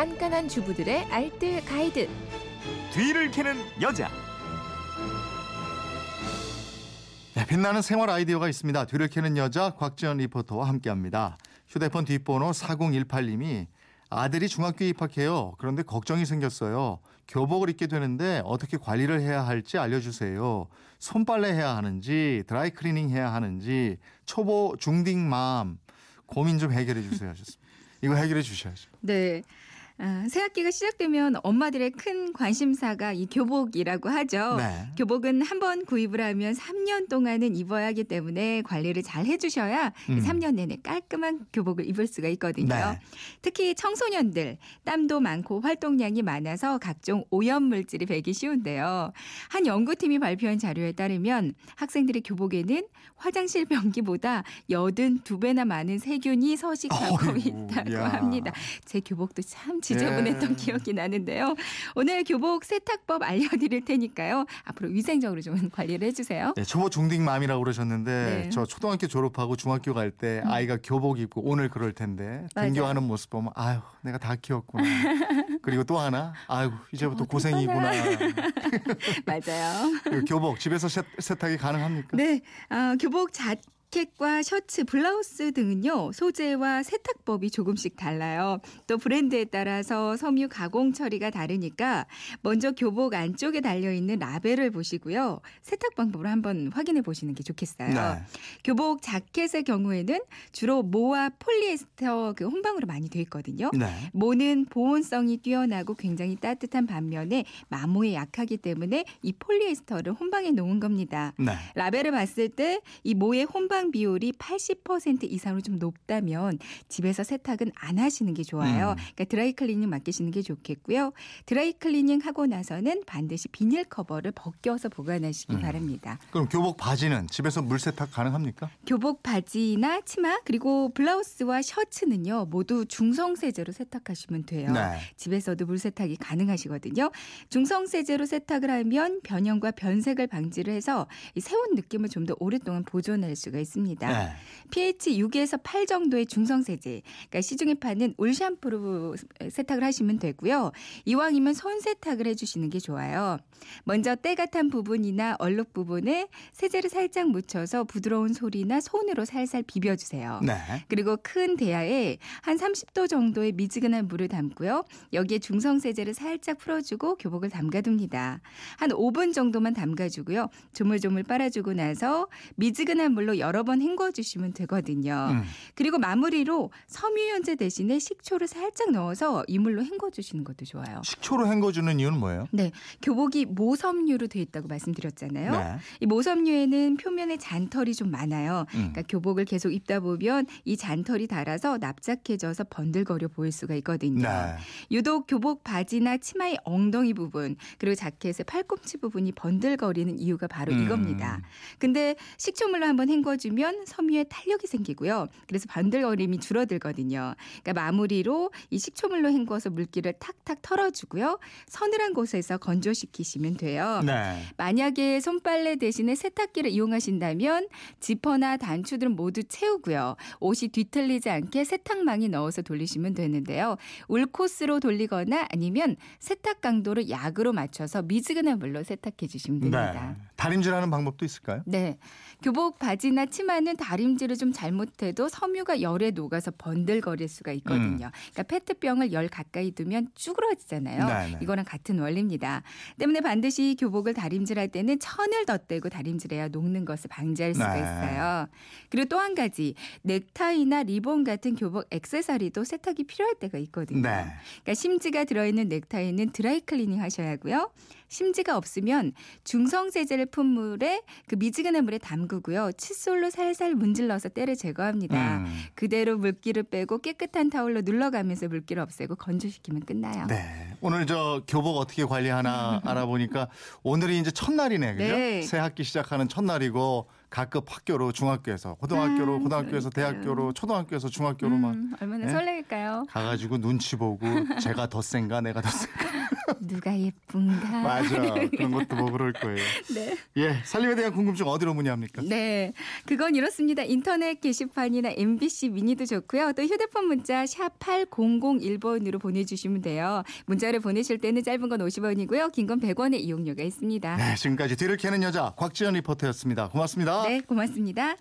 깐깐한 주부들의 알뜰 가이드. 뒤를 캐는 여자. 네, 빛나는 생활 아이디어가 있습니다. 뒤를 캐는 여자 곽지연 리포터와 함께합니다. 휴대폰 뒷번호 4018님이 아들이 중학교에 입학해요. 그런데 걱정이 생겼어요. 교복을 입게 되는데 어떻게 관리를 해야 할지 알려주세요. 손빨래 해야 하는지 드라이 클리닝 해야 하는지 초보 중딩 맘 고민 좀 해결해 주세요 하셨습니다. 이거 해결해 주셔야죠. 네. 아, 새학기가 시작되면 엄마들의 큰 관심사가 이 교복이라고 하죠. 네. 교복은 한 번 구입을 하면 3년 동안은 입어야 하기 때문에 관리를 잘 해주셔야 음. 3년 내내 깔끔한 교복을 입을 수가 있거든요. 네. 특히 청소년들 땀도 많고 활동량이 많아서 각종 오염 물질이 배기 쉬운데요. 한 연구팀이 발표한 자료에 따르면 학생들의 교복에는 화장실 변기보다 82배나 많은 세균이 서식하고 어이구, 있다고 야. 합니다. 제 교복도 참 지저분했던 예. 기억이 나는데요. 오늘 교복 세탁법 알려드릴 테니까요. 앞으로 위생적으로 좀 관리를 해주세요. 네, 초보 중딩맘이라고 그러셨는데 네. 음. 저 초등학교 졸업하고 중학교 갈 때 아이가 교복 입고 오늘 그럴 텐데. 등교하는 모습 보면 아유 내가 다 키웠구나. 그리고 또 하나 아이고 이제부터 고생이구나. 맞아요. 그 교복 집에서 세, 세탁이 가능합니까? 네, 아, 교복 자켓과 셔츠, 블라우스 등은요 소재와 세탁법이 조금씩 달라요. 또 브랜드에 따라서 섬유 가공 처리가 다르니까 먼저 교복 안쪽에 달려 있는 라벨을 보시고요 세탁 방법을 한번 확인해 보시는 게 좋겠어요. 네. 교복 자켓의 경우에는 주로 모와 폴리에스터 그 혼방으로 많이 돼 있거든요. 네. 모는 보온성이 뛰어나고 굉장히 따뜻한 반면에 마모에 약하기 때문에 이 폴리에스터를 혼방해 놓은 겁니다. 네. 라벨을 봤을 때 이 모의 혼방 비율이 80% 이상으로 좀 높다면 집에서 세탁은 안 하시는 게 좋아요. 음. 그러니까 드라이 클리닝 맡기시는 게 좋겠고요. 드라이 클리닝 하고 나서는 반드시 비닐 커버를 벗겨서 보관하시기 음. 바랍니다. 그럼 교복 바지는 집에서 물 세탁 가능합니까? 교복 바지나 치마 그리고 블라우스와 셔츠는요 모두 중성 세제로 세탁하시면 돼요. 네. 집에서도 물 세탁이 가능하시거든요. 중성 세제로 세탁을 하면 변형과 변색을 방지를 해서 이 새 옷 느낌을 좀 더 오랫동안 보존할 수가 있습니다. 네. pH 6에서 8 정도의 중성 세제, 그러니까 시중에 파는 올 샴푸로 세탁을 하시면 되고요. 이왕이면 손 세탁을 해주시는 게 좋아요. 먼저 때가 탄 부분이나 얼룩 부분에 세제를 살짝 묻혀서 부드러운 소리나 손으로 살살 비벼주세요. 네. 그리고 큰 대야에 한 30도 정도의 미지근한 물을 담고요. 여기에 중성 세제를 살짝 풀어주고 교복을 담가둡니다. 한 5분 정도만 담가주고요. 조물조물 빨아주고 나서 미지근한 물로 여러 번 헹궈 주시면 되거든요. 음. 그리고 마무리로 섬유유연제 대신에 식초를 살짝 넣어서 이물로 헹궈 주시는 것도 좋아요. 식초로 헹궈 주는 이유는 뭐예요? 네, 교복이 모섬유로 돼 있다고 말씀드렸잖아요. 네. 이 모섬유에는 표면에 잔털이 좀 많아요. 음. 그러니까 교복을 계속 입다 보면 이 잔털이 닳아서 납작해져서 번들거려 보일 수가 있거든요. 네. 유독 교복 바지나 치마의 엉덩이 부분 그리고 자켓의 팔꿈치 부분이 번들거리는 이유가 바로 음. 이겁니다. 근데 식초물로 한번 헹궈 주면 섬유에 탄력이 생기고요. 그래서 번들거림이 줄어들거든요. 그러니까 마무리로 이 식초물로 헹궈서 물기를 탁탁 털어주고요. 서늘한 곳에서 건조시키시면 돼요. 네. 만약에 손빨래 대신에 세탁기를 이용하신다면 지퍼나 단추들은 모두 채우고요. 옷이 뒤틀리지 않게 세탁망에 넣어서 돌리시면 되는데요. 울코스로 돌리거나 아니면 세탁 강도를 약으로 맞춰서 미지근한 물로 세탁해 주시면 됩니다. 네. 다림질하는 방법도 있을까요? 네. 교복 바지나 치마는 다림질을 좀 잘못해도 섬유가 열에 녹아서 번들거릴 수가 있거든요. 그러니까 페트병을 열 가까이 두면 쭈그러지잖아요. 음. 네, 네. 이거랑 같은 원리입니다. 때문에 반드시 교복을 다림질할 때는 천을 덧대고 다림질해야 녹는 것을 방지할 수가 네. 있어요. 그리고 또 한 가지 넥타이나 리본 같은 교복 액세서리도 세탁이 필요할 때가 있거든요. 네. 그러니까 심지가 들어있는 넥타이는 드라이 클리닝 하셔야 하고요. 심지가 없으면 중성 세제를 푼 물에 그 미지근한 물에 담그고요. 칫솔로 살살 문질러서 때를 제거합니다. 음. 그대로 물기를 빼고 깨끗한 타올로 눌러가면서 물기를 없애고 건조시키면 끝나요. 네. 오늘 저 교복 어떻게 관리하나 알아보니까 오늘이 이제 첫날이네. 그죠? 네. 새 학기 시작하는 첫날이고 각급 학교로 중학교에서 고등학교로 음, 고등학교에서 그러니까요. 대학교로 초등학교에서 중학교로 막 음, 얼마나 네? 설레일까요? 가가지고 눈치 보고 제가 더 센가 내가 더 센가 누가 예쁜가? 맞아. 그런 것도 뭐 그럴 거예요. 네. 예, 살림에 대한 궁금증 어디로 문의합니까? 네. 그건 이렇습니다. 인터넷 게시판이나 MBC 미니도 좋고요. 또 휴대폰 문자 샵 8001번으로 보내주시면 돼요. 문자를 보내실 때는 짧은 건 50원이고요. 긴 건 100원의 이용료가 있습니다. 네, 지금까지 뒤를 캐는 여자 곽지연 리포터였습니다. 고맙습니다. 네, 고맙습니다.